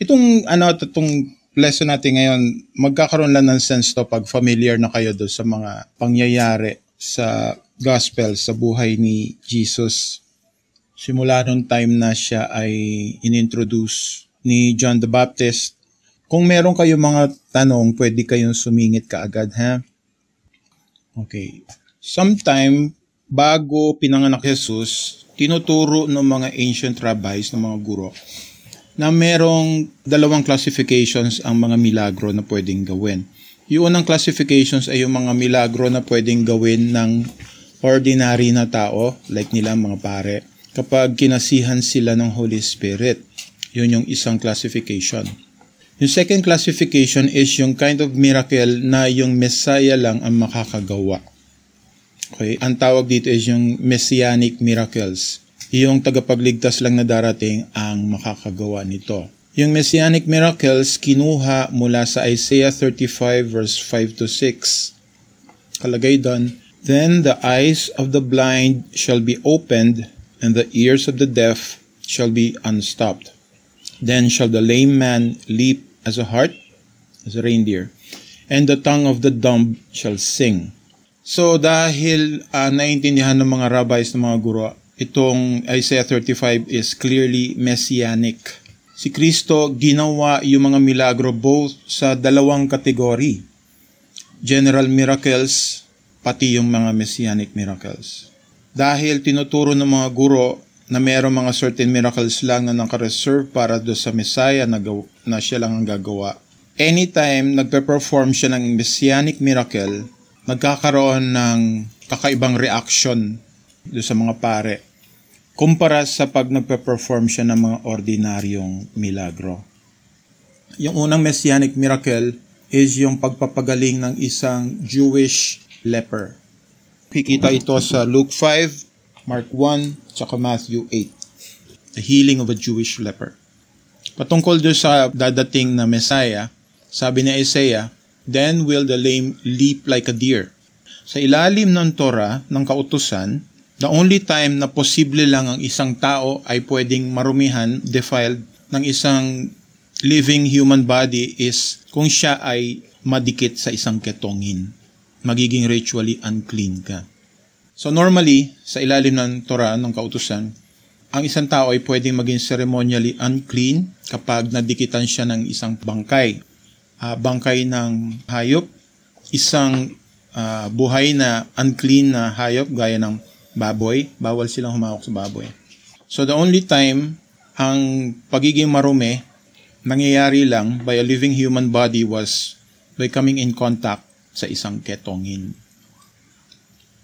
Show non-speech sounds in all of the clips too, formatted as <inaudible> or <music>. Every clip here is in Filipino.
Itong ano, itong lesson natin ngayon, magkakaroon lang ng sense to pag familiar na kayo do sa mga pangyayari sa gospel, sa buhay ni Jesus. Simula nung time na siya ay inintroduce ni John the Baptist. Kung meron kayo mga tanong, pwede kayong sumingit kaagad, ha? Okay. Sometime bago pinanganak Jesus, tinuturo ng mga ancient rabbis, ng mga guro, na merong dalawang classifications ang mga milagro na pwedeng gawin. Yung unang classifications ay yung mga milagro na pwedeng gawin ng ordinary na tao, like nila mga pare, kapag kinasihan sila ng Holy Spirit. Yun yung isang classification. Yung second classification is yung kind of miracle na yung Messiah lang ang makakagawa. Okay, ang tawag dito is yung messianic miracles yung tagapagligtas lang na darating ang makakagawa nito. Yung messianic miracles kinuha mula sa Isaiah 35 verse 5 to 6. Kalagay doon, Then the eyes of the blind shall be opened, and the ears of the deaf shall be unstopped. Then shall the lame man leap as a hart, as a reindeer, and the tongue of the dumb shall sing. So dahil uh, naintindihan ng mga rabbis ng mga guro itong Isaiah 35 is clearly messianic. Si Kristo ginawa yung mga milagro both sa dalawang kategory. General miracles, pati yung mga messianic miracles. Dahil tinuturo ng mga guro na mayroong mga certain miracles lang na nakareserve para do sa Messiah na, gaw- na siya lang ang gagawa. Anytime nagpe-perform siya ng messianic miracle, nagkakaroon ng kakaibang reaction do sa mga pare kumpara sa pag nagpe-perform siya ng mga ordinaryong milagro. Yung unang messianic miracle is yung pagpapagaling ng isang Jewish leper. Kikita ito sa Luke 5, Mark 1, tsaka Matthew 8. The healing of a Jewish leper. Patungkol doon sa dadating na Messiah, sabi ni Isaiah, Then will the lame leap like a deer. Sa ilalim ng Torah, ng kautusan, The only time na posible lang ang isang tao ay pwedeng marumihan, defiled, ng isang living human body is kung siya ay madikit sa isang ketongin. Magiging ritually unclean ka. So normally, sa ilalim ng Torah, ng kautusan, ang isang tao ay pwedeng maging ceremonially unclean kapag nadikitan siya ng isang bangkay. Uh, bangkay ng hayop, isang uh, buhay na unclean na hayop gaya ng baboy, bawal silang humawak sa baboy. So the only time ang pagiging marumi nangyayari lang by a living human body was by coming in contact sa isang ketongin.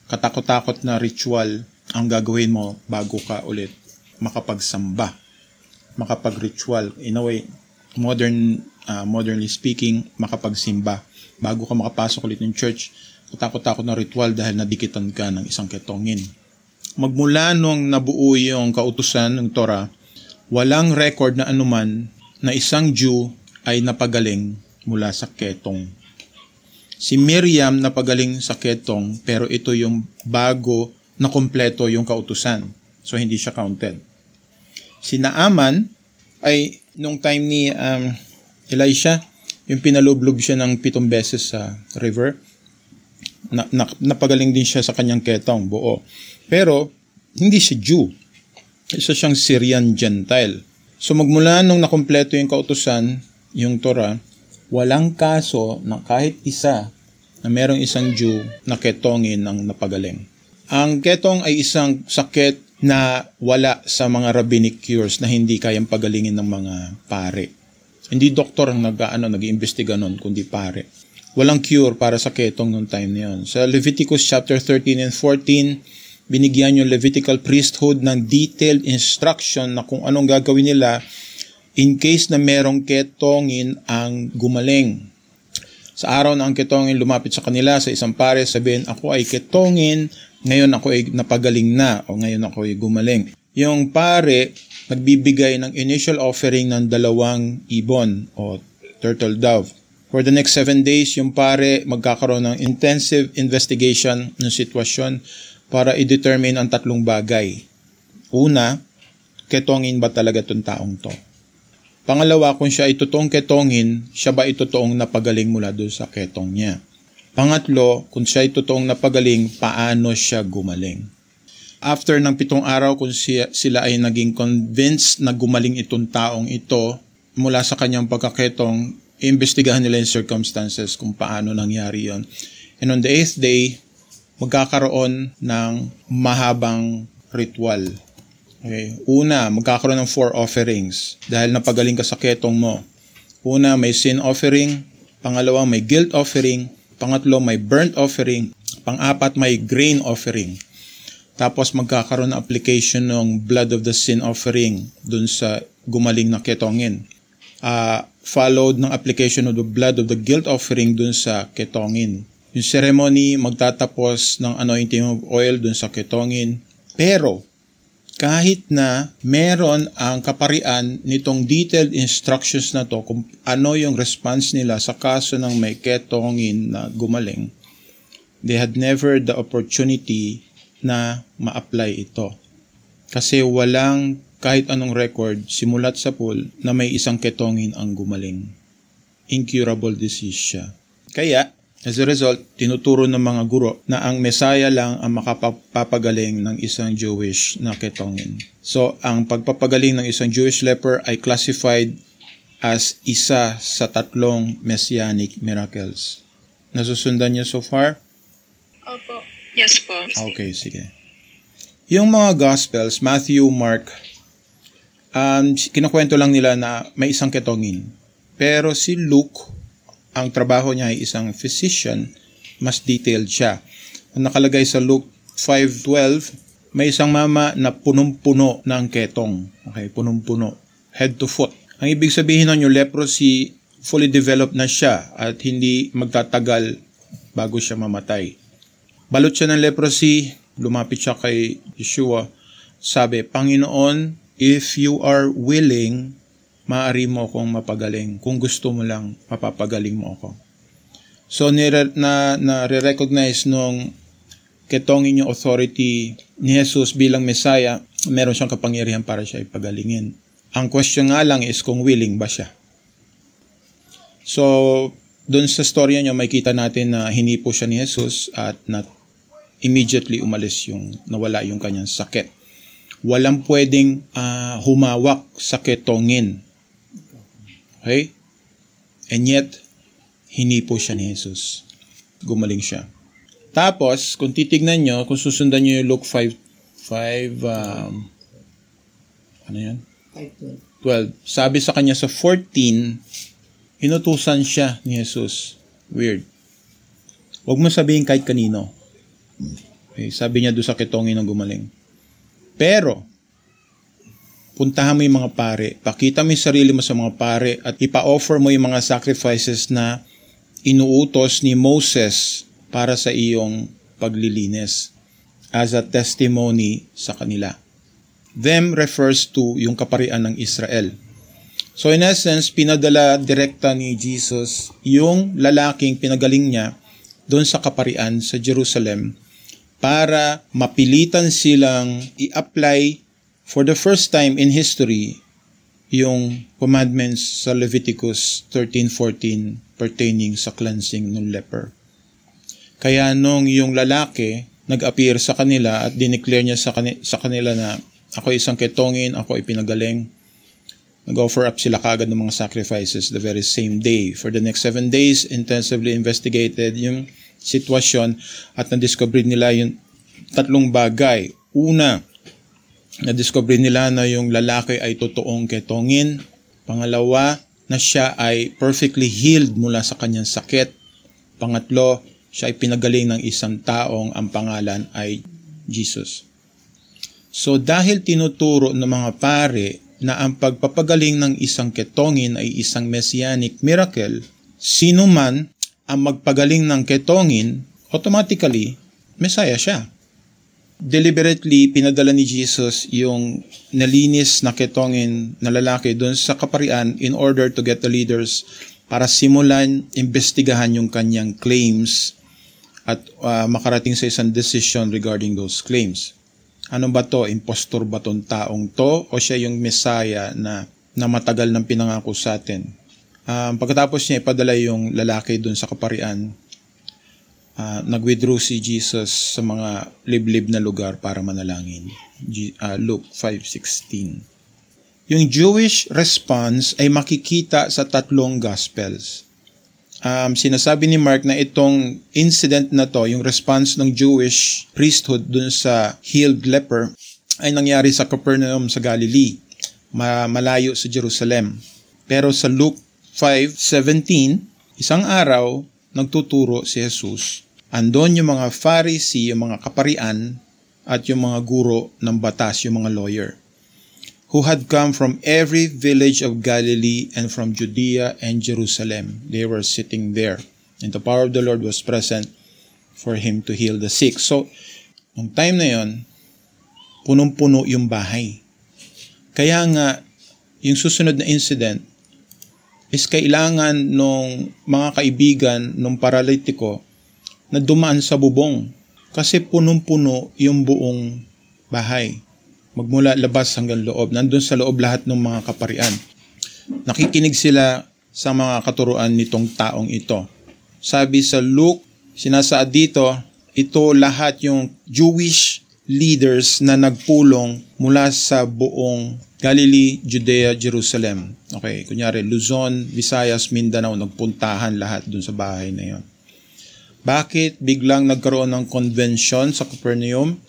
Katakot-takot na ritual ang gagawin mo bago ka ulit makapagsamba, makapag-ritual. In a way, modern, uh, modernly speaking, makapagsimba. Bago ka makapasok ulit ng church, katakot-takot na ritual dahil nadikitan ka ng isang ketongin. Magmula nung nabuo yung kautusan ng Torah, walang record na anuman na isang Jew ay napagaling mula sa ketong. Si Miriam napagaling sa ketong pero ito yung bago na kompleto yung kautusan. So hindi siya counted. Si Naaman ay nung time ni um, Elisha, yung pinalublob siya ng pitong beses sa river, na, na, napagaling din siya sa kanyang ketong buo. Pero, hindi si Jew. Isa siyang Syrian Gentile. So magmula nung nakompleto yung kautusan, yung Torah, walang kaso na kahit isa na merong isang Jew na ketongin ng napagaling. Ang ketong ay isang sakit na wala sa mga rabbinic cures na hindi kayang pagalingin ng mga pare. Hindi doktor ang nag-ano, nag-iimbestiga nun, kundi pare walang cure para sa ketong noong time na yun. Sa Leviticus chapter 13 and 14, binigyan yung Levitical priesthood ng detailed instruction na kung anong gagawin nila in case na merong ketongin ang gumaling. Sa araw na ang ketongin lumapit sa kanila sa isang pare, sabihin, ako ay ketongin, ngayon ako ay napagaling na o ngayon ako ay gumaling. Yung pare, nagbibigay ng initial offering ng dalawang ibon o turtle dove For the next seven days, yung pare magkakaroon ng intensive investigation ng sitwasyon para i-determine ang tatlong bagay. Una, ketongin ba talaga itong taong to? Pangalawa, kung siya ay totoong ketongin, siya ba ay totoong napagaling mula doon sa ketong niya? Pangatlo, kung siya ay totoong napagaling, paano siya gumaling? After ng pitong araw, kung siya, sila ay naging convinced na gumaling itong taong ito mula sa kanyang pagkaketong, iimbestigahan nila yung circumstances kung paano nangyari yon. And on the eighth day, magkakaroon ng mahabang ritual Okay. Una, magkakaroon ng four offerings dahil napagaling ka sa ketong mo. Una, may sin offering. Pangalawa, may guilt offering. Pangatlo, may burnt offering. Pang-apat, may grain offering. Tapos magkakaroon ng application ng blood of the sin offering dun sa gumaling na ketongin. Uh, followed ng application of the blood of the guilt offering dun sa ketongin. Yung ceremony magtatapos ng anointing of oil dun sa ketongin. Pero, kahit na meron ang kaparian nitong detailed instructions na to kung ano yung response nila sa kaso ng may ketongin na gumaling, they had never the opportunity na ma-apply ito. Kasi walang kahit anong record simulat sa pool na may isang ketongin ang gumaling. Incurable disease siya. Kaya, As a result, tinuturo ng mga guro na ang Messiah lang ang makapapagaling ng isang Jewish na ketongin. So, ang pagpapagaling ng isang Jewish leper ay classified as isa sa tatlong messianic miracles. Nasusundan niyo so far? Opo. Yes po. Okay, sige. Yung mga Gospels, Matthew, Mark, um, kinukwento lang nila na may isang ketongin. Pero si Luke, ang trabaho niya ay isang physician, mas detailed siya. Ang nakalagay sa Luke 5.12, may isang mama na punong-puno ng ketong. Okay, punong-puno. Head to foot. Ang ibig sabihin nun, yung leprosy, fully developed na siya at hindi magtatagal bago siya mamatay. Balot siya ng leprosy, lumapit siya kay Yeshua. Sabi, Panginoon, if you are willing, maaari mo akong mapagaling. Kung gusto mo lang, mapapagaling mo ako. So, nire, na, na re-recognize nung ketongin yung authority ni Jesus bilang Messiah, meron siyang kapangyarihan para siya ipagalingin. Ang question nga lang is kung willing ba siya. So, doon sa storya niya, makita natin na hinipo siya ni Jesus at na immediately umalis yung, nawala yung kanyang sakit. Walang pwedeng uh, humawak sa ketongin Okay? And yet, hinipo siya ni Jesus. Gumaling siya. Tapos, kung titignan nyo, kung susundan nyo yung Luke 5, 5, um, ano yan? 5, 12. Sabi sa kanya sa 14, inutusan siya ni Jesus. Weird. Huwag mo sabihin kahit kanino. Okay, sabi niya doon sa kitongin ng gumaling. Pero, puntahan mo yung mga pare, pakita mo yung sarili mo sa mga pare at ipa-offer mo yung mga sacrifices na inuutos ni Moses para sa iyong paglilinis as a testimony sa kanila. Them refers to yung kaparian ng Israel. So in essence, pinadala direkta ni Jesus yung lalaking pinagaling niya doon sa kaparian sa Jerusalem para mapilitan silang i-apply for the first time in history, yung commandments sa Leviticus 13:14 pertaining sa cleansing ng leper. Kaya nung yung lalaki nag-appear sa kanila at dineclare niya sa, kanila, sa kanila na ako isang ketongin, ako ay pinagaling, nag-offer up sila kagad ng mga sacrifices the very same day. For the next seven days, intensively investigated yung sitwasyon at na-discover nila yung tatlong bagay. Una, na-discover nila na yung lalaki ay totoong ketongin. Pangalawa, na siya ay perfectly healed mula sa kanyang sakit. Pangatlo, siya ay pinagaling ng isang taong ang pangalan ay Jesus. So dahil tinuturo ng mga pare na ang pagpapagaling ng isang ketongin ay isang messianic miracle, sino man ang magpagaling ng ketongin, automatically, Messiah siya deliberately pinadala ni Jesus yung nalinis na ketongin na lalaki doon sa kaparian in order to get the leaders para simulan, investigahan yung kanyang claims at uh, makarating sa isang decision regarding those claims. Ano ba to? Impostor ba tong taong to? O siya yung Messiah na na matagal nang pinangako sa atin. Um, pagkatapos niya ipadala yung lalaki dun sa kaparian, uh, nag-withdraw si Jesus sa mga liblib na lugar para manalangin. G- uh, Luke 5.16 Yung Jewish response ay makikita sa tatlong Gospels. Um, sinasabi ni Mark na itong incident na to, yung response ng Jewish priesthood dun sa healed leper, ay nangyari sa Capernaum sa Galilee, malayo sa Jerusalem. Pero sa Luke 5.17, isang araw, nagtuturo si Jesus. Andon yung mga Pharisee, yung mga kaparian, at yung mga guro ng batas, yung mga lawyer, who had come from every village of Galilee and from Judea and Jerusalem. They were sitting there, and the power of the Lord was present for him to heal the sick. So, nung time na yon, punong-puno yung bahay. Kaya nga, yung susunod na incident, is kailangan nung mga kaibigan nung paralitiko na dumaan sa bubong kasi punong-puno yung buong bahay. Magmula labas hanggang loob. Nandun sa loob lahat ng mga kaparian. Nakikinig sila sa mga katuruan nitong taong ito. Sabi sa Luke, sinasaad dito, ito lahat yung Jewish leaders na nagpulong mula sa buong Galilee, Judea, Jerusalem. Okay, kunyari Luzon, Visayas, Mindanao, nagpuntahan lahat dun sa bahay na yon. Bakit biglang nagkaroon ng convention sa Capernaum?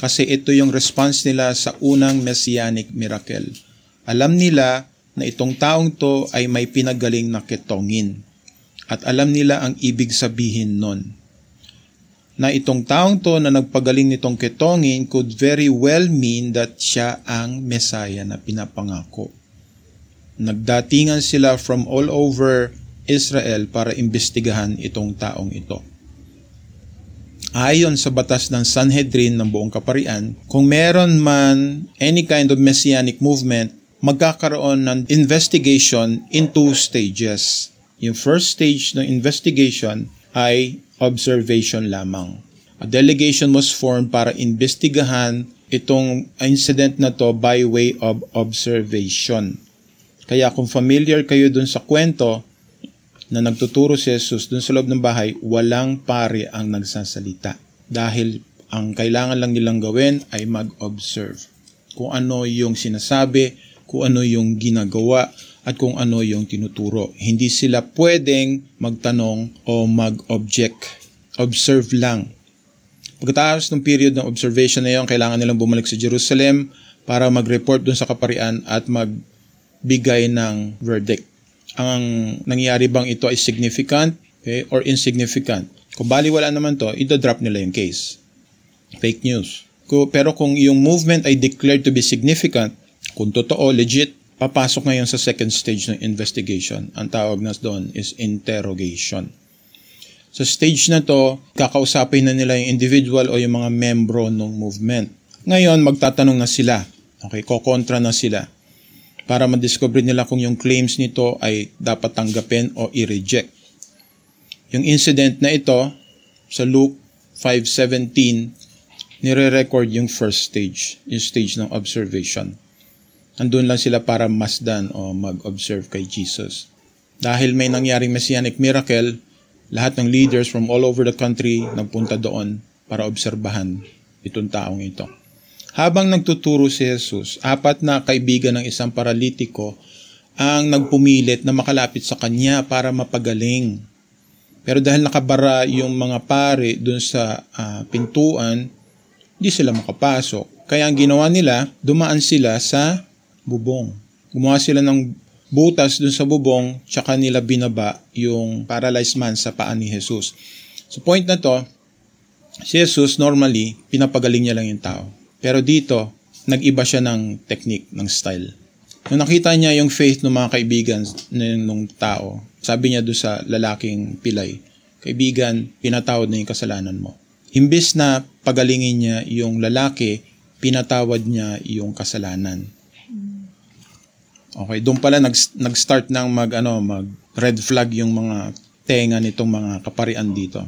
Kasi ito yung response nila sa unang messianic miracle. Alam nila na itong taong to ay may pinagaling na ketongin. At alam nila ang ibig sabihin nun na itong taong to na nagpagaling nitong ketongin could very well mean that siya ang Messiah na pinapangako. Nagdatingan sila from all over Israel para imbestigahan itong taong ito. Ayon sa batas ng Sanhedrin ng buong kaparian, kung meron man any kind of messianic movement, magkakaroon ng investigation in two stages. Yung first stage ng investigation ay observation lamang. A delegation was formed para investigahan itong incident na to by way of observation. Kaya kung familiar kayo dun sa kwento na nagtuturo si Jesus dun sa loob ng bahay, walang pare ang nagsasalita. Dahil ang kailangan lang nilang gawin ay mag-observe. Kung ano yung sinasabi, kung ano yung ginagawa, at kung ano yung tinuturo. Hindi sila pwedeng magtanong o mag-object. Observe lang. Pagkatapos ng period ng observation na yun, kailangan nilang bumalik sa Jerusalem para mag-report dun sa kaparian at magbigay ng verdict. Ang nangyari bang ito ay significant okay, or insignificant? Kung bali wala naman to, ito-drop nila yung case. Fake news. Pero kung yung movement ay declared to be significant, kung totoo, legit, papasok ngayon sa second stage ng investigation. Ang tawag na doon is interrogation. Sa stage na to, kakausapin na nila yung individual o yung mga membro ng movement. Ngayon, magtatanong na sila. Okay, kokontra na sila para madiscover nila kung yung claims nito ay dapat tanggapin o i-reject. Yung incident na ito, sa Luke 5.17, nire-record yung first stage, yung stage ng observation. Andun lang sila para masdan o mag-observe kay Jesus. Dahil may nangyaring messianic miracle, lahat ng leaders from all over the country nagpunta doon para obserbahan itong taong ito. Habang nagtuturo si Jesus, apat na kaibigan ng isang paralitiko ang nagpumilit na makalapit sa kanya para mapagaling. Pero dahil nakabara yung mga pare dun sa uh, pintuan, hindi sila makapasok. Kaya ang ginawa nila, dumaan sila sa bubong. Gumawa sila ng butas dun sa bubong, tsaka nila binaba yung paralyzed man sa paa ni Jesus. Sa point na to, si Jesus normally, pinapagaling niya lang yung tao. Pero dito, nag-iba siya ng technique, ng style. Nung nakita niya yung faith ng mga kaibigan ng tao, sabi niya doon sa lalaking pilay, Kaibigan, pinatawad na yung kasalanan mo. Imbis na pagalingin niya yung lalaki, pinatawad niya yung kasalanan. Okay, doon pala nag, nag-start ng mag, ano, mag red flag yung mga tenga nitong mga kaparian dito.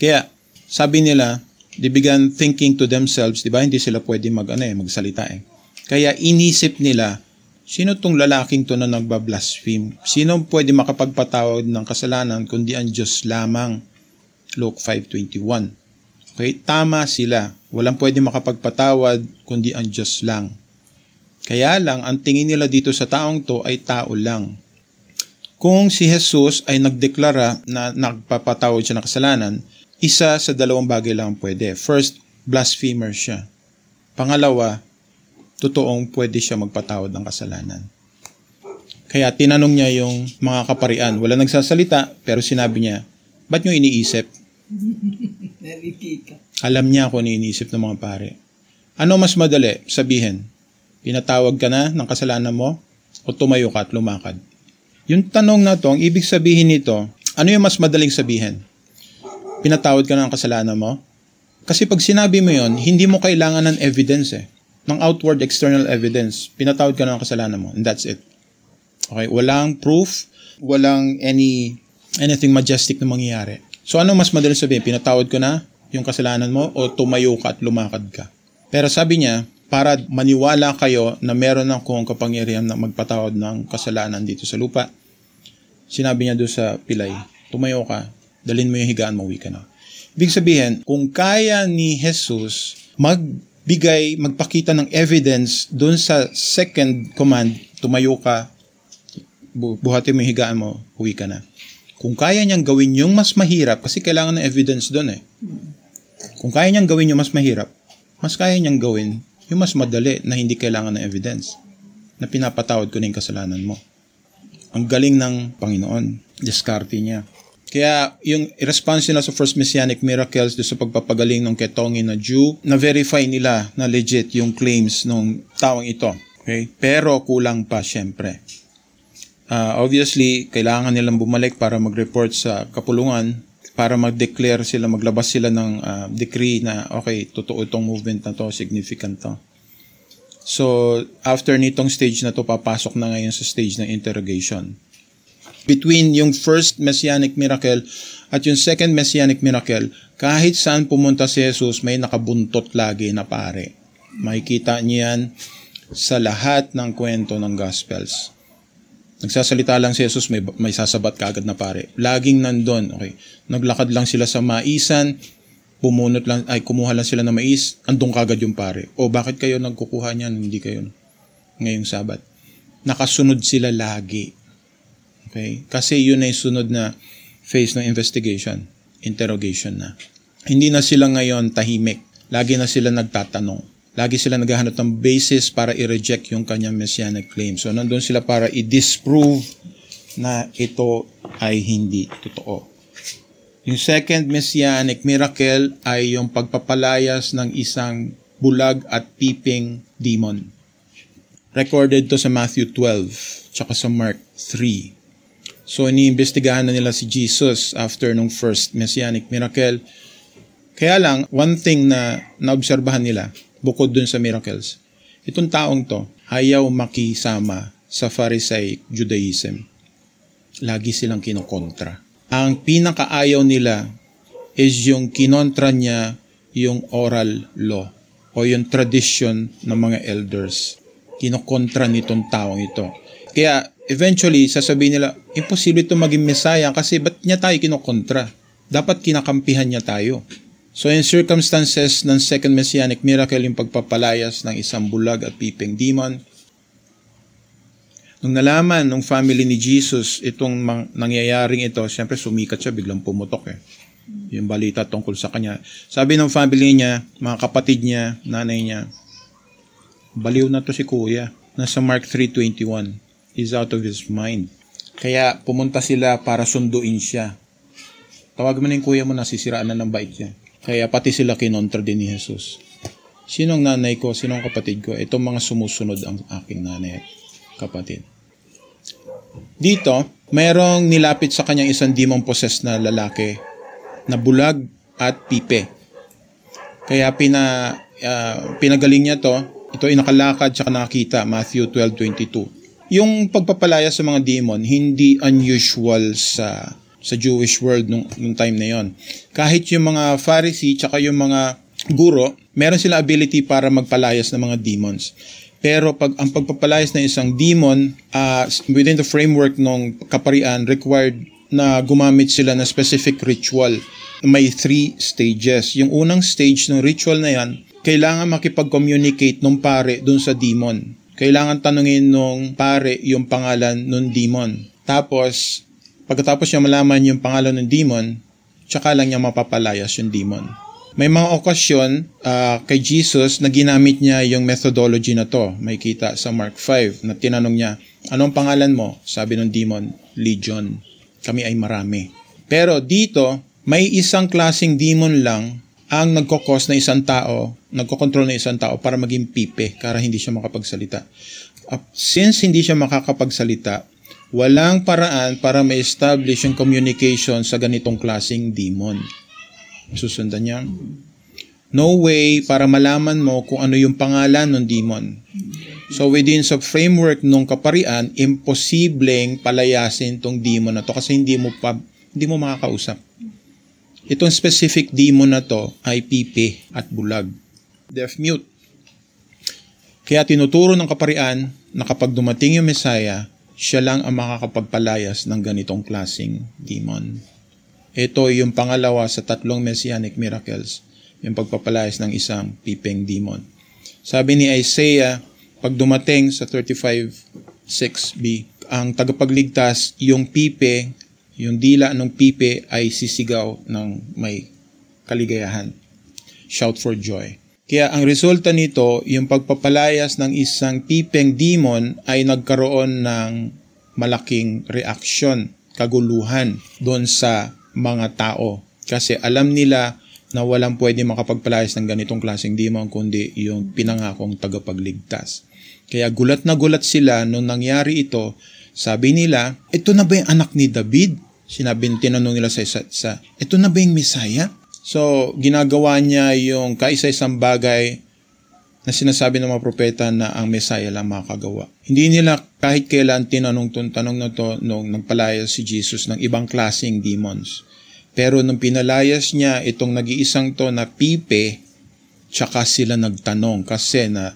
Kaya, sabi nila, they began thinking to themselves, di ba, hindi sila pwede mag, ano, eh, magsalita eh. Kaya inisip nila Sino tong lalaking to na nagbablaspheme? Sino pwede makapagpatawad ng kasalanan kundi ang Diyos lamang? Luke 5.21 Okay, tama sila. Walang pwede makapagpatawad kundi ang Diyos lang. Kaya lang, ang tingin nila dito sa taong to ay tao lang. Kung si Jesus ay nagdeklara na nagpapatawad siya ng kasalanan, isa sa dalawang bagay lang pwede. First, blasphemer siya. Pangalawa, totoong pwede siya magpatawad ng kasalanan. Kaya tinanong niya yung mga kaparian. Wala nagsasalita, pero sinabi niya, ba't nyo iniisip? <laughs> Alam niya kung ano iniisip ng mga pare. Ano mas madali sabihin? Pinatawag ka na ng kasalanan mo o tumayo ka at lumakad? Yung tanong na to, ang ibig sabihin nito, ano yung mas madaling sabihin? Pinatawad ka na ng kasalanan mo? Kasi pag sinabi mo yon, hindi mo kailangan ng evidence eh. Ng outward external evidence. Pinatawad ka na ng kasalanan mo. And that's it. Okay? Walang proof, walang any anything majestic na mangyayari. So ano mas madaling sabihin? Pinatawad ko na yung kasalanan mo o tumayo ka at lumakad ka? Pero sabi niya, para maniwala kayo na meron akong kapangyarihan na magpatawad ng kasalanan dito sa lupa, sinabi niya doon sa pilay, tumayo ka, dalin mo yung higaan mo, uwi ka na. Ibig sabihin, kung kaya ni Jesus magbigay, magpakita ng evidence doon sa second command, tumayo ka, buhatin mo yung higaan mo, uwi ka na. Kung kaya niyang gawin yung mas mahirap, kasi kailangan ng evidence doon eh. Kung kaya niyang gawin yung mas mahirap, mas kaya niyang gawin yung mas madali na hindi kailangan ng evidence na pinapatawad ko na yung kasalanan mo. Ang galing ng Panginoon. Diskarte niya. Kaya yung response nila sa first messianic miracles sa pagpapagaling ng ketongin na Jew, na-verify nila na legit yung claims ng taong ito. Okay? Pero kulang pa syempre. Uh, obviously, kailangan nilang bumalik para mag-report sa kapulungan para mag-declare sila, maglabas sila ng uh, decree na okay, totoo itong movement na to, significant to. So, after nitong stage na to, papasok na ngayon sa stage ng interrogation. Between yung first messianic miracle at yung second messianic miracle, kahit saan pumunta si Jesus, may nakabuntot lagi na pare. Makikita niyan sa lahat ng kwento ng Gospels. Nagsasalita lang si Jesus, may, may sasabat kaagad na pare. Laging nandun, okay. Naglakad lang sila sa maisan, pumunot lang, ay kumuha lang sila ng mais, andong kagad yung pare. O bakit kayo nagkukuha niyan, hindi kayo ngayong sabat? Nakasunod sila lagi. Okay? Kasi yun ay sunod na phase ng investigation, interrogation na. Hindi na sila ngayon tahimik. Lagi na sila nagtatanong Lagi sila naghahanap ng basis para i-reject yung kanyang messianic claim. So, nandun sila para i-disprove na ito ay hindi totoo. Yung second messianic miracle ay yung pagpapalayas ng isang bulag at peeping demon. Recorded to sa Matthew 12, tsaka sa Mark 3. So, iniimbestigahan na nila si Jesus after nung first messianic miracle. Kaya lang, one thing na naobserbahan nila, bukod dun sa miracles. Itong taong to, ayaw makisama sa Pharisaic Judaism. Lagi silang kinokontra. Ang pinakaayaw nila is yung kinontra niya yung oral law o yung tradition ng mga elders. Kinokontra nitong taong ito. Kaya eventually, sasabihin nila, imposible ito maging Messiah kasi ba't niya tayo kinokontra? Dapat kinakampihan niya tayo. So in circumstances ng second messianic miracle, yung pagpapalayas ng isang bulag at piping demon, nung nalaman ng family ni Jesus itong mang, nangyayaring ito, siyempre sumikat siya, biglang pumutok eh. Yung balita tungkol sa kanya. Sabi ng family niya, mga kapatid niya, nanay niya, baliw na to si kuya. Nasa Mark 3.21. He's out of his mind. Kaya pumunta sila para sunduin siya. Tawag mo na yung kuya mo, nasisiraan na ng bait niya. Kaya pati sila kinontra din ni Jesus. Sinong nanay ko, sinong kapatid ko? Itong mga sumusunod ang aking nanay at kapatid. Dito, mayroong nilapit sa kanyang isang demon possessed na lalaki na bulag at pipe. Kaya pina, uh, pinagaling niya to. Ito ay nakalakad sa nakakita, Matthew 12.22. Yung pagpapalaya sa mga demon, hindi unusual sa sa Jewish world nung, nung time na yon. Kahit yung mga Pharisee tsaka yung mga guro, meron sila ability para magpalayas ng mga demons. Pero pag ang pagpapalayas ng isang demon uh, within the framework ng kaparian required na gumamit sila ng specific ritual. May three stages. Yung unang stage ng ritual na yan, kailangan makipag-communicate nung pare dun sa demon. Kailangan tanungin nung pare yung pangalan nung demon. Tapos, pagkatapos niya malaman yung pangalan ng demon, tsaka lang niya mapapalayas yung demon. May mga okasyon uh, kay Jesus na ginamit niya yung methodology na to. May kita sa Mark 5 na tinanong niya, anong pangalan mo? Sabi ng demon, Legion. Kami ay marami. Pero dito, may isang klasing demon lang ang nagkokos na isang tao, nagkokontrol na isang tao para maging pipe, para hindi siya makapagsalita. Since hindi siya makakapagsalita, walang paraan para ma-establish yung communication sa ganitong klasing demon. Susundan niya. No way para malaman mo kung ano yung pangalan ng demon. So within sa framework ng kaparian, imposibleng palayasin tong demon na to kasi hindi mo pa hindi mo makakausap. Itong specific demon na to ay pipi at bulag. Deaf mute. Kaya tinuturo ng kaparian na kapag dumating yung Messiah, siya lang ang makakapagpalayas ng ganitong klasing demon. Ito yung pangalawa sa tatlong messianic miracles, yung pagpapalayas ng isang pipeng demon. Sabi ni Isaiah, pag dumating sa 35.6b, ang tagapagligtas, yung pipe, yung dila ng pipe ay sisigaw ng may kaligayahan. Shout for joy. Kaya ang resulta nito, yung pagpapalayas ng isang pipeng demon ay nagkaroon ng malaking reaksyon, kaguluhan doon sa mga tao. Kasi alam nila na walang pwede makapagpalayas ng ganitong klaseng demon kundi yung pinangakong tagapagligtas. Kaya gulat na gulat sila nung nangyari ito. Sabi nila, ito na ba yung anak ni David? Sinabi, tinanong nila sa isa, sa, ito na ba yung Messiah? So, ginagawa niya yung kaisa-isang bagay na sinasabi ng mga propeta na ang Messiah lang makagawa. Hindi nila kahit kailan tinanong tong tanong na to nung nagpalaya si Jesus ng ibang klaseng demons. Pero nung pinalayas niya itong nag-iisang to na pipe, tsaka sila nagtanong kasi na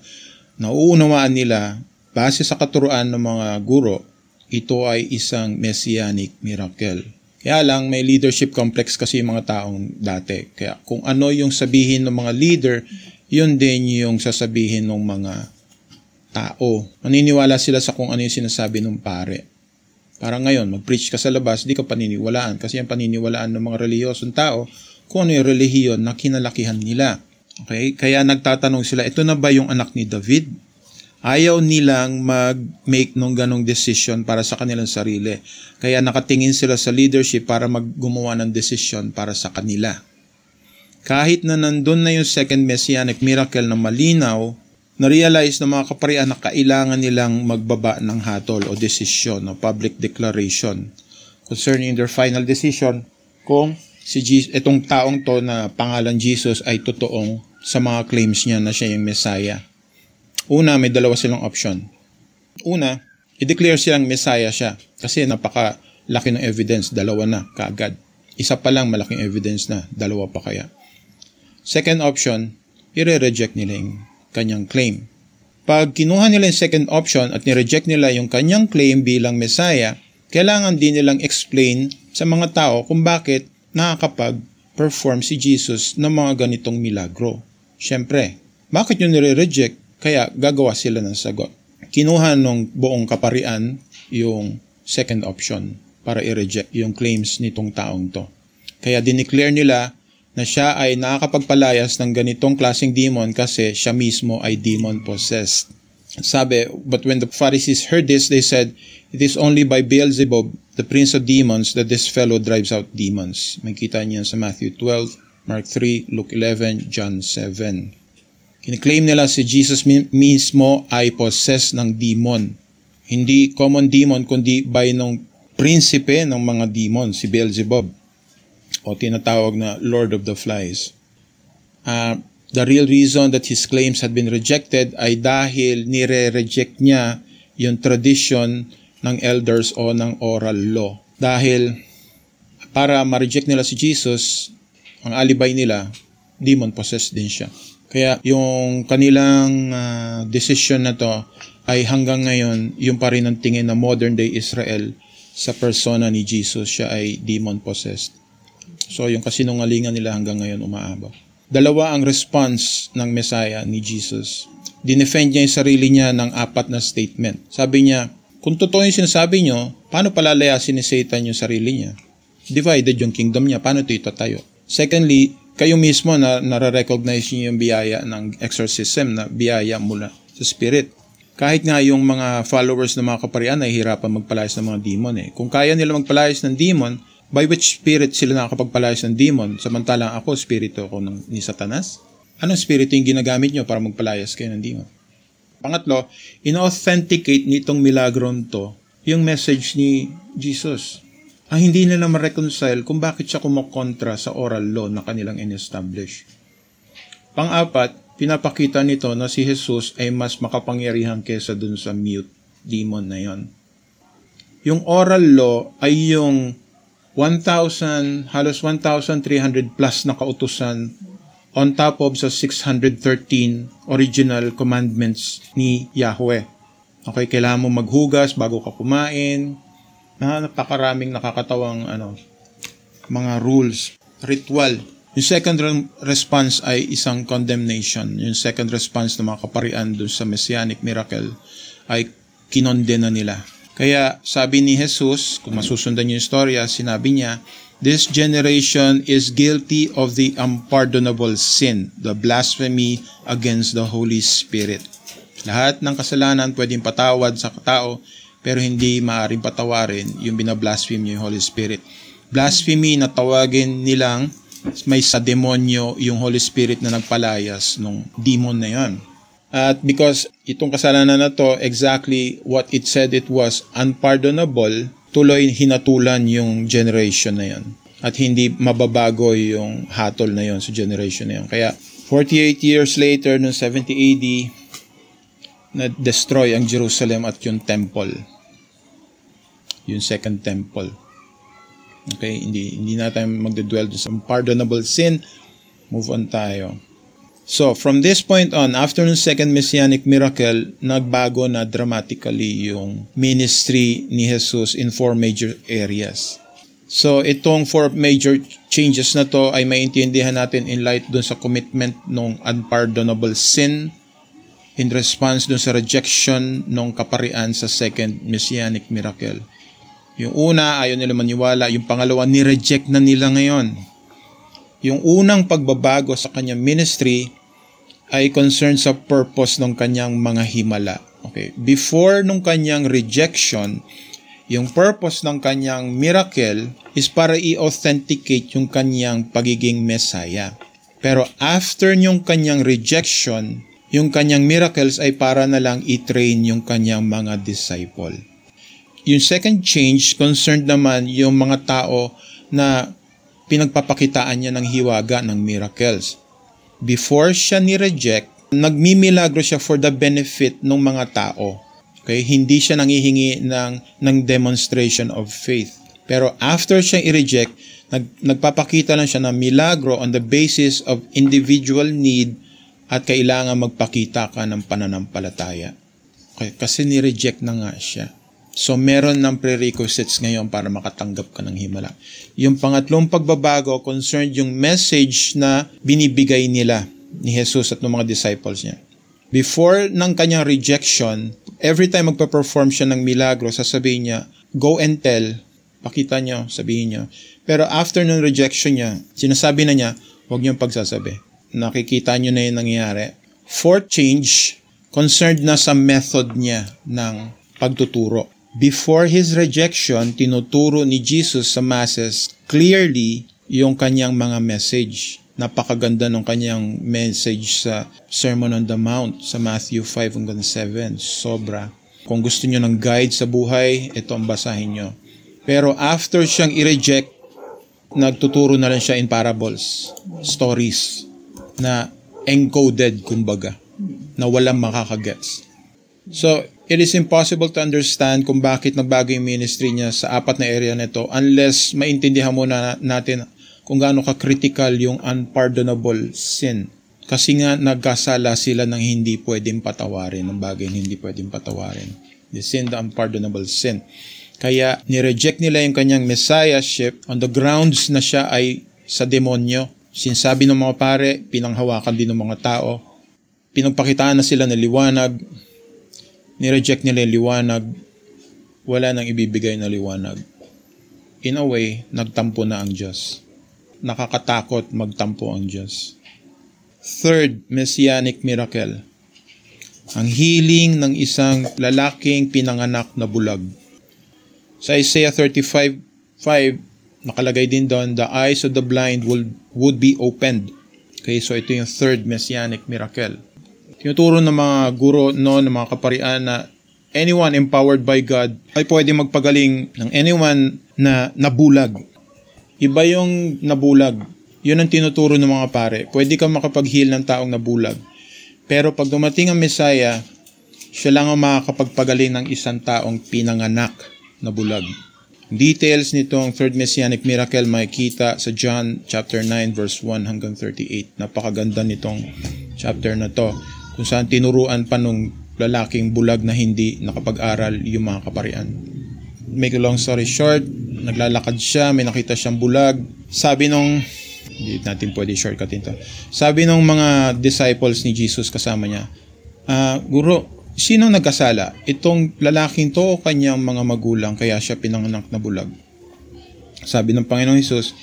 nauunawaan nila base sa katuruan ng mga guro, ito ay isang messianic miracle. Kaya lang may leadership complex kasi yung mga taong dati. Kaya kung ano yung sabihin ng mga leader, yun din yung sasabihin ng mga tao. Maniniwala sila sa kung ano yung sinasabi ng pare. Parang ngayon, mag-preach ka sa labas, di ka paniniwalaan kasi ang paniniwalaan ng mga relihiyosong tao kung ano yung relihiyon na kinalakihan nila. Okay? Kaya nagtatanong sila, ito na ba yung anak ni David? Ayaw nilang mag-make nung ganong decision para sa kanilang sarili. Kaya nakatingin sila sa leadership para maggumawa ng decision para sa kanila. Kahit na nandun na yung second messianic miracle na malinaw, na-realize ng mga kaparian na kailangan nilang magbaba ng hatol o desisyon o public declaration concerning their final decision kung si Jesus, itong taong to na pangalan Jesus ay totoong sa mga claims niya na siya yung Messiah. Una, may dalawa silang option. Una, i-declare silang Messiah siya kasi napaka laki ng evidence, dalawa na kaagad. Isa pa lang malaking evidence na, dalawa pa kaya. Second option, i-reject nila yung kanyang claim. Pag kinuha nila yung second option at nireject nila yung kanyang claim bilang Messiah, kailangan din nilang explain sa mga tao kung bakit nakakapag-perform si Jesus ng mga ganitong milagro. Siyempre, bakit nyo nire-reject? Kaya gagawa sila ng sagot. Kinuha ng buong kaparian yung second option para i-reject yung claims nitong taong to. Kaya dineclare nila na siya ay nakakapagpalayas ng ganitong klaseng demon kasi siya mismo ay demon possessed. Sabi, but when the Pharisees heard this, they said, It is only by Beelzebub, the prince of demons, that this fellow drives out demons. May kita niyan sa Matthew 12, Mark 3, Luke 11, John 7. Kiniklaim nila si Jesus mismo ay possessed ng demon. Hindi common demon, kundi by nung prinsipe ng mga demon, si Beelzebub o tinatawag na Lord of the Flies. Uh, the real reason that his claims had been rejected ay dahil nire-reject niya yung tradition ng elders o ng oral law. Dahil para ma-reject nila si Jesus, ang alibay nila, demon possessed din siya. Kaya yung kanilang uh, decision na to ay hanggang ngayon yung pa rin ang tingin na modern day Israel sa persona ni Jesus. Siya ay demon possessed. So yung kasinungalingan nila hanggang ngayon umaabot. Dalawa ang response ng Messiah ni Jesus. Dinefend niya yung sarili niya ng apat na statement. Sabi niya, kung totoo yung sinasabi niyo, paano palalayasin ni Satan yung sarili niya? Divided yung kingdom niya, paano ito itatayo? Secondly, kayo mismo na nare-recognize niyo yung biyaya ng exorcism na biyaya mula sa spirit. Kahit nga yung mga followers ng mga kaparian ay hirapan magpalayas ng mga demon eh. Kung kaya nila magpalayas ng demon, by which spirit sila nakakapagpalayas ng demon? Samantalang ako, spirito ako ng, ni Satanas? Anong spirito yung ginagamit nyo para magpalayas kayo ng demon? Pangatlo, in-authenticate nitong milagron to yung message ni Jesus ang hindi nila ma-reconcile kung bakit siya kumokontra sa oral law na kanilang in-establish. Pang-apat, pinapakita nito na si Jesus ay mas makapangyarihan kesa dun sa mute demon na yon. Yung oral law ay yung 1,000, halos 1,300 plus na kautusan on top of sa 613 original commandments ni Yahweh. Okay, kailangan mo maghugas bago ka kumain, na napakaraming nakakatawang ano, mga rules, ritual. Yung second response ay isang condemnation. Yung second response ng mga kaparian dun sa messianic miracle ay kinondena nila. Kaya sabi ni Jesus, kung masusundan yung istorya, sinabi niya, This generation is guilty of the unpardonable sin, the blasphemy against the Holy Spirit. Lahat ng kasalanan pwedeng patawad sa tao, pero hindi maaaring patawarin yung binablaspheme niyo yung Holy Spirit. Blasphemy na tawagin nilang may sa demonyo yung Holy Spirit na nagpalayas nung demon na yon. At because itong kasalanan na to, exactly what it said it was, unpardonable, tuloy hinatulan yung generation na yon. At hindi mababago yung hatol na yon sa generation na yon. Kaya 48 years later, noong 70 AD, na-destroy ang Jerusalem at yung temple yung second temple. Okay, hindi hindi na tayo magdedwell sa pardonable sin. Move on tayo. So, from this point on, after ng second messianic miracle, nagbago na dramatically yung ministry ni Jesus in four major areas. So, itong four major changes na to ay maintindihan natin in light dun sa commitment ng unpardonable sin in response dun sa rejection ng kaparian sa second messianic miracle. Yung una, ayaw nila maniwala. Yung pangalawa, ni-reject na nila ngayon. Yung unang pagbabago sa kanyang ministry ay concerned sa purpose ng kanyang mga himala. Okay. Before nung kanyang rejection, yung purpose ng kanyang miracle is para i-authenticate yung kanyang pagiging Messiah. Pero after yung kanyang rejection, yung kanyang miracles ay para na lang i-train yung kanyang mga disciple. Yung second change concerned naman yung mga tao na pinagpapakitaan niya ng hiwaga ng miracles. Before siya ni-reject, nagmimilagro siya for the benefit ng mga tao. Okay? Hindi siya nangihingi ng, ng demonstration of faith. Pero after siya i-reject, nag, nagpapakita lang siya ng milagro on the basis of individual need at kailangan magpakita ka ng pananampalataya. Kasi ni-reject na nga siya. So, meron ng prerequisites ngayon para makatanggap ka ng himala. Yung pangatlong pagbabago concerned yung message na binibigay nila ni Jesus at ng mga disciples niya. Before ng kanyang rejection, every time magpa-perform siya ng milagro, sasabihin niya, go and tell, pakita niyo, sabihin niyo. Pero after ng rejection niya, sinasabi na niya, huwag niyong pagsasabi. Nakikita niyo na yung nangyayari. Fourth change, concerned na sa method niya ng pagtuturo. Before his rejection, tinuturo ni Jesus sa masses clearly yung kanyang mga message. Napakaganda ng kanyang message sa Sermon on the Mount sa Matthew 5 hanggang 7. Sobra. Kung gusto niyo ng guide sa buhay, ito ang basahin nyo. Pero after siyang i-reject, nagtuturo na lang siya in parables, stories, na encoded kumbaga, na walang makakagets. So, it is impossible to understand kung bakit nagbago yung ministry niya sa apat na area nito unless maintindihan muna natin kung gaano ka-critical yung unpardonable sin. Kasi nga nagkasala sila ng hindi pwedeng patawarin, ng bagay hindi pwedeng patawarin. The sin, the unpardonable sin. Kaya nireject nila yung kanyang messiahship on the grounds na siya ay sa demonyo. Sinasabi ng mga pare, pinanghawakan din ng mga tao. Pinagpakitaan na sila ng liwanag. Nireject nila yung liwanag. Wala nang ibibigay na liwanag. In a way, nagtampo na ang Diyos. Nakakatakot magtampo ang Diyos. Third messianic miracle. Ang healing ng isang lalaking pinanganak na bulag. Sa Isaiah 35:5 nakalagay din doon, the eyes of the blind would, would be opened. Okay, so ito yung third messianic miracle. Tinuturo ng mga guro no, ng mga kaparian na anyone empowered by God ay pwede magpagaling ng anyone na nabulag. Iba yung nabulag. Yun ang tinuturo ng mga pare. Pwede kang makapag-heal ng taong nabulag. Pero pag dumating ang Messiah, siya lang ang makakapagpagaling ng isang taong pinanganak na bulag. Details nitong third messianic miracle makikita sa John chapter 9 verse 1 hanggang 38. Napakaganda nitong chapter na to kung saan tinuruan pa nung lalaking bulag na hindi nakapag-aral yung mga kaparian. Make a long story short, naglalakad siya, may nakita siyang bulag. Sabi nung hindi natin pwede shortcutin to. Sabi ng mga disciples ni Jesus kasama niya, ah, Guro, sino nagkasala? Itong lalaking to o kanyang mga magulang kaya siya pinanganak na bulag? Sabi ng Panginoong Jesus,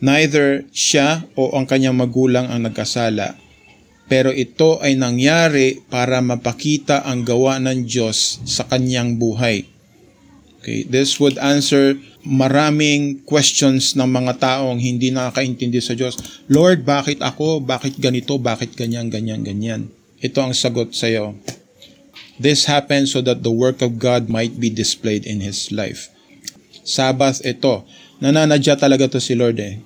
neither siya o ang kanyang magulang ang nagkasala, pero ito ay nangyari para mapakita ang gawa ng Diyos sa kanyang buhay. Okay, this would answer maraming questions ng mga taong hindi nakakaintindi sa Diyos. Lord, bakit ako? Bakit ganito? Bakit ganyan, ganyan, ganyan? Ito ang sagot sa iyo. This happened so that the work of God might be displayed in His life. Sabbath ito. Nananadya talaga to si Lord eh.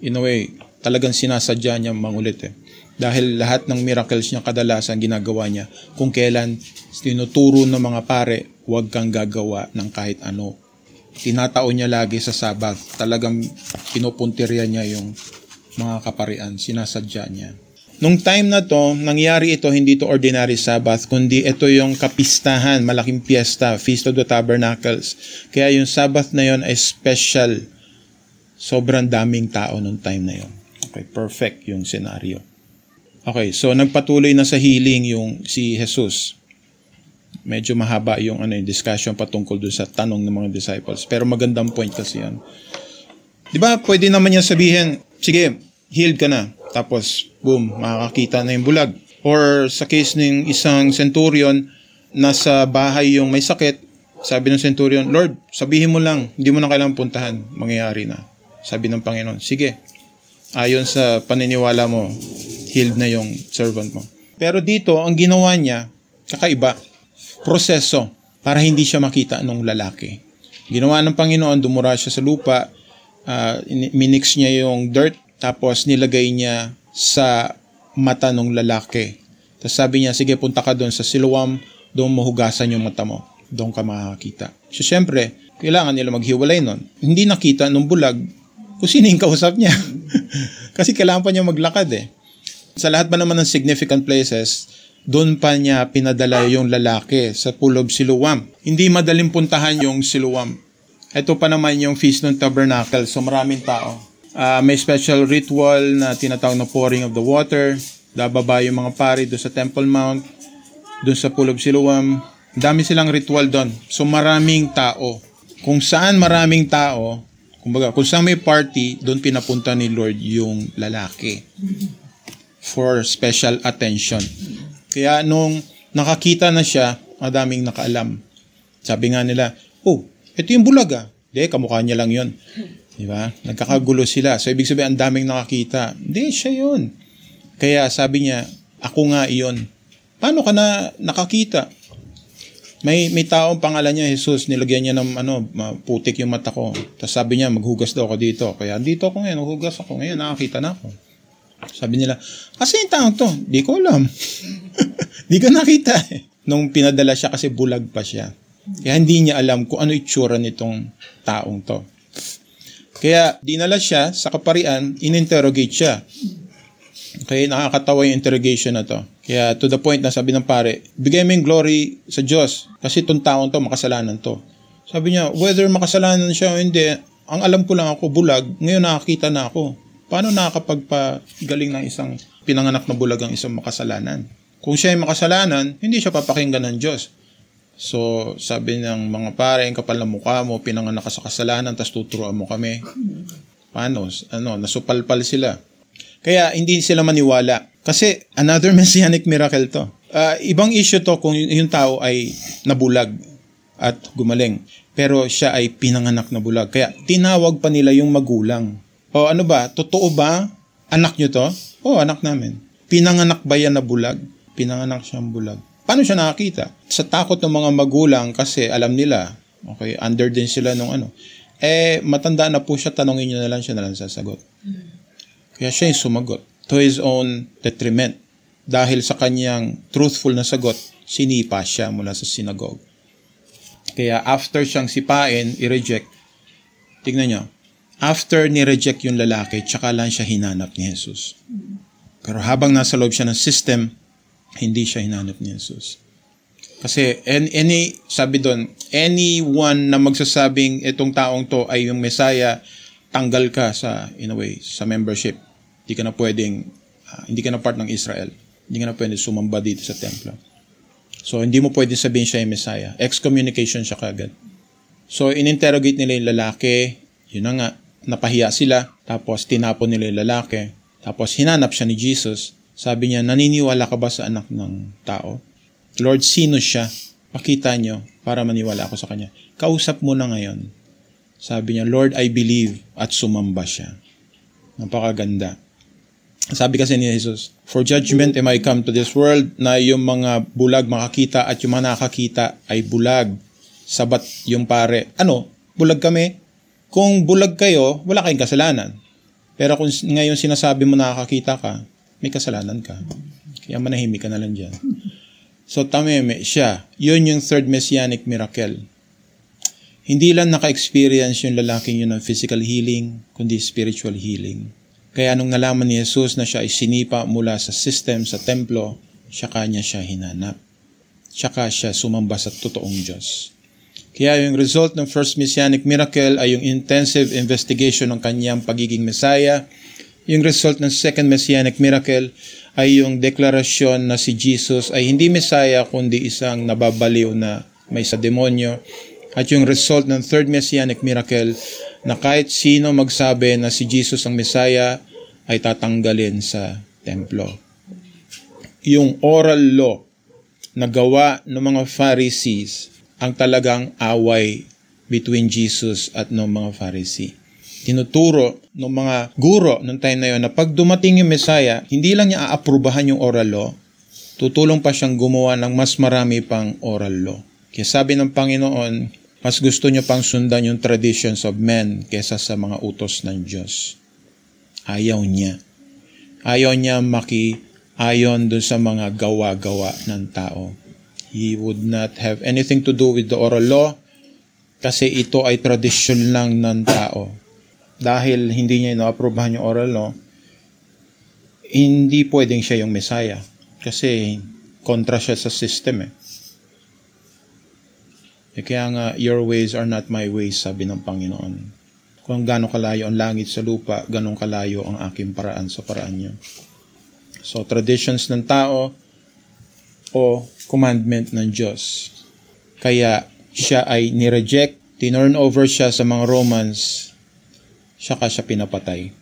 In a way, talagang sinasadya niya mangulit eh. Dahil lahat ng miracles niya kadalasan ginagawa niya kung kailan tinuturo ng mga pare, huwag kang gagawa ng kahit ano tinataon niya lagi sa Sabbath. Talagang pinupuntirya niya yung mga kaparian, sinasadya niya. Nung time na to, nangyari ito hindi to ordinary Sabbath, kundi ito yung kapistahan, malaking piyesta, Feast of the Tabernacles. Kaya yung Sabbath na yon ay special. Sobrang daming tao nung time na yon. Okay, perfect yung scenario. Okay, so nagpatuloy na sa healing yung si Jesus medyo mahaba yung ano yung discussion patungkol doon sa tanong ng mga disciples. Pero magandang point kasi yan. 'Di ba? Pwede naman niya sabihin, sige, healed ka na. Tapos boom, makakakita na yung bulag. Or sa case ng isang centurion nasa bahay yung may sakit, sabi ng centurion, Lord, sabihin mo lang, hindi mo na kailangang puntahan, mangyayari na. Sabi ng Panginoon, sige, ayon sa paniniwala mo, healed na yung servant mo. Pero dito, ang ginawa niya, kakaiba proseso para hindi siya makita ng lalaki. Ginawa ng Panginoon, dumura siya sa lupa, uh, minix niya yung dirt, tapos nilagay niya sa mata ng lalaki. Tapos sabi niya, sige punta ka doon sa Siloam, doon mahugasan yung mata mo. Doon ka makakita. So syempre, kailangan nila maghiwalay nun. Hindi nakita nung bulag kung sino yung kausap niya. <laughs> Kasi kailangan pa niya maglakad eh. Sa lahat ba naman ng significant places, doon pa niya pinadala yung lalaki sa Pool of Siluam. Hindi madaling puntahan yung Siluam. Ito pa naman yung Feast ng Tabernacle. So maraming tao. Uh, may special ritual na tinatawag na pouring of the water. Dababa yung mga pari doon sa Temple Mount. Doon sa Pool of Siluam. Dami silang ritual doon. So maraming tao. Kung saan maraming tao, kumbaga, kung saan may party, doon pinapunta ni Lord yung lalaki for special attention. Kaya nung nakakita na siya, madaming nakaalam. Sabi nga nila, oh, ito yung bulag ah. Hindi, kamukha niya lang yon. Di ba? Nagkakagulo sila. So, ibig sabihin, ang daming nakakita. Hindi, siya yon. Kaya sabi niya, ako nga iyon. Paano ka na nakakita? May may taong pangalan niya Jesus, nilagyan niya ng ano, putik yung mata ko. Tapos sabi niya, maghugas daw ako dito. Kaya dito ako ngayon, maghugas ako ngayon, nakakita na ako. Sabi nila, kasi yung taong to, di ko alam. <laughs> di ko nakita eh. Nung pinadala siya kasi bulag pa siya. Kaya hindi niya alam kung ano itsura nitong taong to. Kaya dinala siya sa kaparian, ininterrogate siya. Okay, nakakatawa yung interrogation na to. Kaya to the point na sabi ng pare, bigay mo yung glory sa Diyos kasi itong taon to, makasalanan to. Sabi niya, whether makasalanan siya o hindi, ang alam ko lang ako, bulag, ngayon nakakita na ako. Paano nakakapagpagaling ng isang pinanganak na bulag ang isang makasalanan? Kung siya ay makasalanan, hindi siya papakinggan ng Diyos. So, sabi ng mga pare, ang kapal na mukha mo, pinanganak ka sa kasalanan, tapos tuturuan mo kami. Paano? Ano, nasupalpal sila. Kaya hindi sila maniwala. Kasi another <laughs> messianic miracle to. Ah, ibang issue to kung yung tao ay nabulag at gumaling. Pero siya ay pinanganak na bulag. Kaya tinawag pa nila yung magulang. O ano ba? Totoo ba? Anak nyo to? Oo, anak namin. Pinanganak ba yan na bulag? Pinanganak siyang bulag. Paano siya nakakita? Sa takot ng mga magulang kasi alam nila, okay, under din sila nung ano. Eh, matanda na po siya, tanongin nyo na lang siya na lang sasagot. Kaya siya yung sumagot to his own detriment. Dahil sa kanyang truthful na sagot, sinipa siya mula sa synagogue. Kaya after siyang sipain, i-reject, tignan nyo, after ni-reject yung lalaki, tsaka lang siya hinanap ni Jesus. Pero habang nasa loob siya ng system, hindi siya hinanap ni Jesus. Kasi any, sabi doon, anyone na magsasabing itong taong to ay yung Messiah, tanggal ka sa, in a way, sa membership. Hindi ka na pwedeng, ah, hindi ka na part ng Israel. Hindi ka na pwedeng sumamba dito sa templo. So, hindi mo pwedeng sabihin siya yung Messiah. Excommunication siya kagad. So, in-interrogate nila yung lalaki. Yun na nga, napahiya sila. Tapos, tinapon nila yung lalaki. Tapos, hinanap siya ni Jesus. Sabi niya, naniniwala ka ba sa anak ng tao? Lord, sino siya? Pakita niyo para maniwala ako sa kanya. Kausap mo na ngayon. Sabi niya, Lord, I believe. At sumamba siya. Napakaganda. Sabi kasi ni Jesus, For judgment am I come to this world na yung mga bulag makakita at yung mga nakakita ay bulag. Sabat yung pare. Ano? Bulag kami? Kung bulag kayo, wala kayong kasalanan. Pero kung ngayon sinasabi mo nakakita ka, may kasalanan ka. Kaya manahimik ka na lang dyan. So tameme siya. Yun yung third messianic miracle. Hindi lang naka-experience yung lalaking yun ng physical healing, kundi spiritual healing. Kaya nung nalaman ni Jesus na siya ay sinipa mula sa system, sa templo, siya kanya siya hinanap. Tsaka siya sumamba sa totoong Diyos. Kaya yung result ng first messianic miracle ay yung intensive investigation ng kanyang pagiging Messiah. Yung result ng second messianic miracle ay yung deklarasyon na si Jesus ay hindi Messiah kundi isang nababaliw na may sa demonyo. At yung result ng third messianic miracle na kahit sino magsabi na si Jesus ang Messiah ay tatanggalin sa templo. Yung oral law na gawa ng mga Pharisees ang talagang away between Jesus at ng mga Pharisee. Tinuturo ng mga guro ng time na yon na pag dumating yung Messiah, hindi lang niya aaprubahan yung oral law, tutulong pa siyang gumawa ng mas marami pang oral law. Kaya sabi ng Panginoon, mas gusto niyo pang sundan yung traditions of men kesa sa mga utos ng Diyos. Ayaw niya. Ayaw niya maki ayon dun sa mga gawa-gawa ng tao. He would not have anything to do with the oral law kasi ito ay tradisyon lang ng tao. Dahil hindi niya inaaprobahan yung oral law, hindi pwedeng siya yung Messiah. Kasi kontra siya sa system eh. eh kaya nga, your ways are not my ways, sabi ng Panginoon. Kung gaano kalayo ang langit sa lupa, ganong kalayo ang aking paraan sa paraan niyo. So, traditions ng tao o commandment ng Diyos. Kaya siya ay nireject, tinurn over siya sa mga Romans, siya ka siya pinapatay.